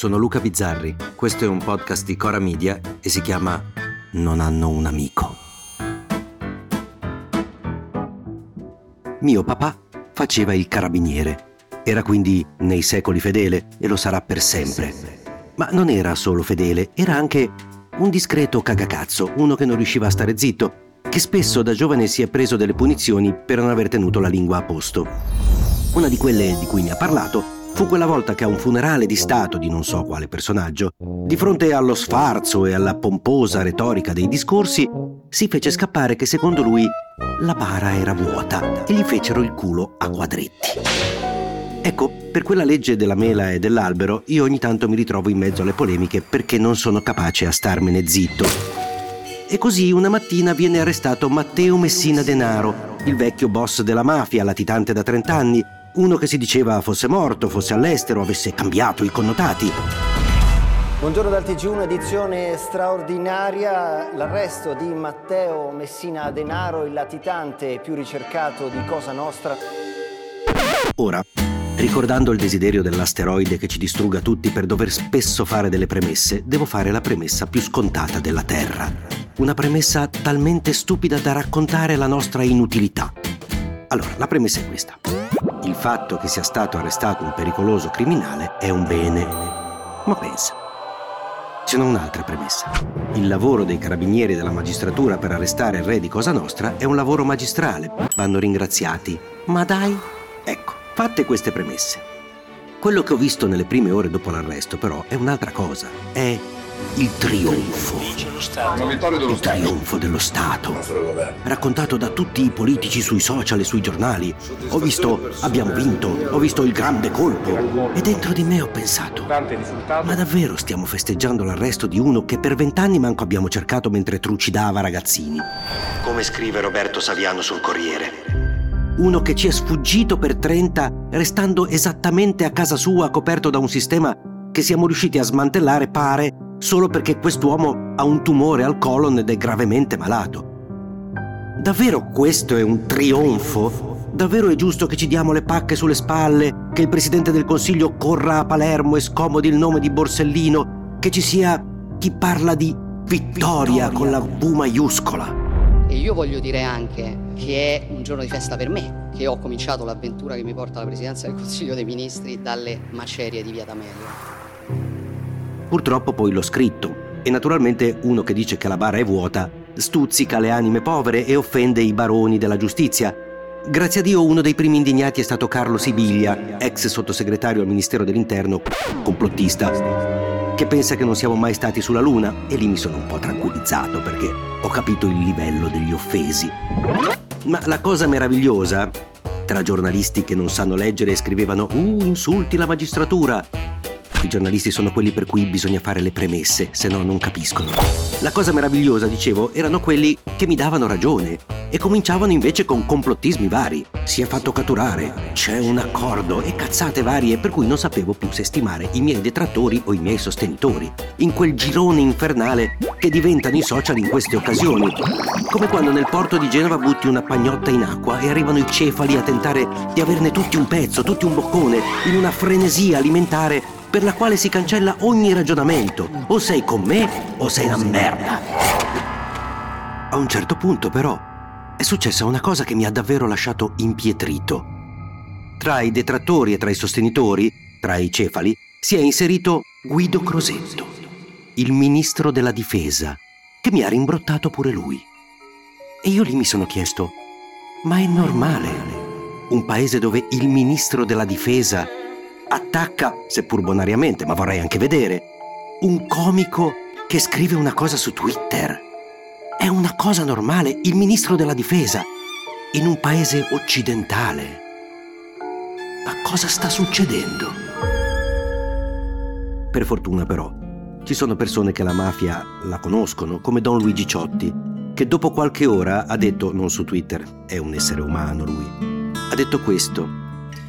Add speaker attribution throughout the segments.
Speaker 1: sono Luca Bizzarri, questo è un podcast di Cora Media e si chiama Non hanno un amico. Mio papà faceva il carabiniere, era quindi nei secoli fedele e lo sarà per sempre. Ma non era solo fedele, era anche un discreto cagacazzo, uno che non riusciva a stare zitto, che spesso da giovane si è preso delle punizioni per non aver tenuto la lingua a posto. Una di quelle di cui mi ha parlato Fu quella volta che a un funerale di Stato di non so quale personaggio, di fronte allo sfarzo e alla pomposa retorica dei discorsi, si fece scappare che secondo lui la bara era vuota e gli fecero il culo a quadretti. Ecco, per quella legge della mela e dell'albero io ogni tanto mi ritrovo in mezzo alle polemiche perché non sono capace a starmene zitto. E così una mattina viene arrestato Matteo Messina Denaro, il vecchio boss della mafia, latitante da 30 anni, uno che si diceva fosse morto, fosse all'estero, avesse cambiato i connotati.
Speaker 2: Buongiorno dal TG1, edizione straordinaria. L'arresto di Matteo Messina Denaro, il latitante più ricercato di Cosa Nostra.
Speaker 1: Ora, ricordando il desiderio dell'asteroide che ci distrugga tutti per dover spesso fare delle premesse, devo fare la premessa più scontata della Terra. Una premessa talmente stupida da raccontare la nostra inutilità. Allora, la premessa è questa il fatto che sia stato arrestato un pericoloso criminale è un bene. Ma pensa. C'è un'altra premessa. Il lavoro dei carabinieri e della magistratura per arrestare il re di Cosa Nostra è un lavoro magistrale. Vanno ringraziati. Ma dai. Ecco, fatte queste premesse. Quello che ho visto nelle prime ore dopo l'arresto, però, è un'altra cosa. È il trionfo. Il trionfo dello Stato. Raccontato da tutti i politici sui social e sui giornali. Ho visto abbiamo vinto, ho visto il grande colpo. E dentro di me ho pensato, ma davvero stiamo festeggiando l'arresto di uno che per vent'anni manco abbiamo cercato mentre trucidava ragazzini? Come scrive Roberto Saviano sul Corriere uno che ci è sfuggito per 30, restando esattamente a casa sua coperto da un sistema che siamo riusciti a smantellare, pare, solo perché quest'uomo ha un tumore al colon ed è gravemente malato. Davvero questo è un trionfo? Davvero è giusto che ci diamo le pacche sulle spalle, che il Presidente del Consiglio corra a Palermo e scomodi il nome di Borsellino, che ci sia chi parla di vittoria, vittoria. con la V maiuscola?
Speaker 3: E io voglio dire anche che è un giorno di festa per me, che ho cominciato l'avventura che mi porta alla Presidenza del Consiglio dei Ministri dalle macerie di Via D'Amelio.
Speaker 1: Purtroppo poi l'ho scritto e naturalmente uno che dice che la bara è vuota stuzzica le anime povere e offende i baroni della giustizia. Grazie a Dio uno dei primi indignati è stato Carlo Sibiglia, ex sottosegretario al Ministero dell'Interno, complottista, che pensa che non siamo mai stati sulla Luna e lì mi sono un po' tranquillizzato perché ho capito il livello degli offesi. Ma la cosa meravigliosa, tra giornalisti che non sanno leggere e scrivevano Uh, insulti la magistratura, i giornalisti sono quelli per cui bisogna fare le premesse, se no non capiscono. La cosa meravigliosa, dicevo, erano quelli che mi davano ragione e cominciavano invece con complottismi vari. Si è fatto catturare, c'è un accordo e cazzate varie per cui non sapevo più se stimare i miei detrattori o i miei sostenitori. In quel girone infernale che diventano i social in queste occasioni. Come quando nel porto di Genova butti una pagnotta in acqua e arrivano i cefali a tentare di averne tutti un pezzo, tutti un boccone, in una frenesia alimentare per la quale si cancella ogni ragionamento. O sei con me o sei una merda. A un certo punto, però, è successa una cosa che mi ha davvero lasciato impietrito. Tra i detrattori e tra i sostenitori, tra i cefali, si è inserito Guido Crosetto, il ministro della difesa, che mi ha rimbrottato pure lui. E io lì mi sono chiesto, ma è normale? Un paese dove il ministro della difesa attacca, seppur bonariamente, ma vorrei anche vedere, un comico che scrive una cosa su Twitter. È una cosa normale, il ministro della difesa, in un paese occidentale. Ma cosa sta succedendo? Per fortuna però, ci sono persone che la mafia la conoscono, come Don Luigi Ciotti, che dopo qualche ora ha detto, non su Twitter, è un essere umano lui, ha detto questo.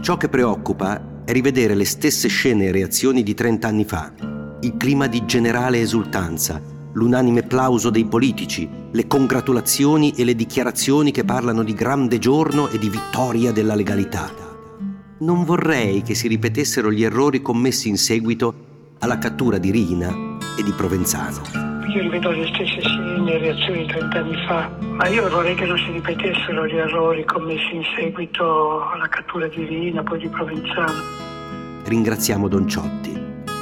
Speaker 1: Ciò che preoccupa è rivedere le stesse scene e reazioni di 30 anni fa, il clima di generale esultanza, l'unanime plauso dei politici, le congratulazioni e le dichiarazioni che parlano di grande giorno e di vittoria della legalità. Non vorrei che si ripetessero gli errori commessi in seguito alla cattura di Rina e di Provenzano.
Speaker 4: Io rivedo le stesse scene, reazioni di 30 anni fa, ma io vorrei che non si ripetessero gli errori commessi in seguito alla cattura di Rina, poi di Provenzano.
Speaker 1: Ringraziamo Don Ciotti,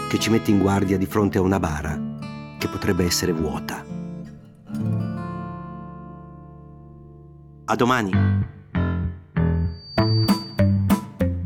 Speaker 1: che ci mette in guardia di fronte a una bara che potrebbe essere vuota. A domani!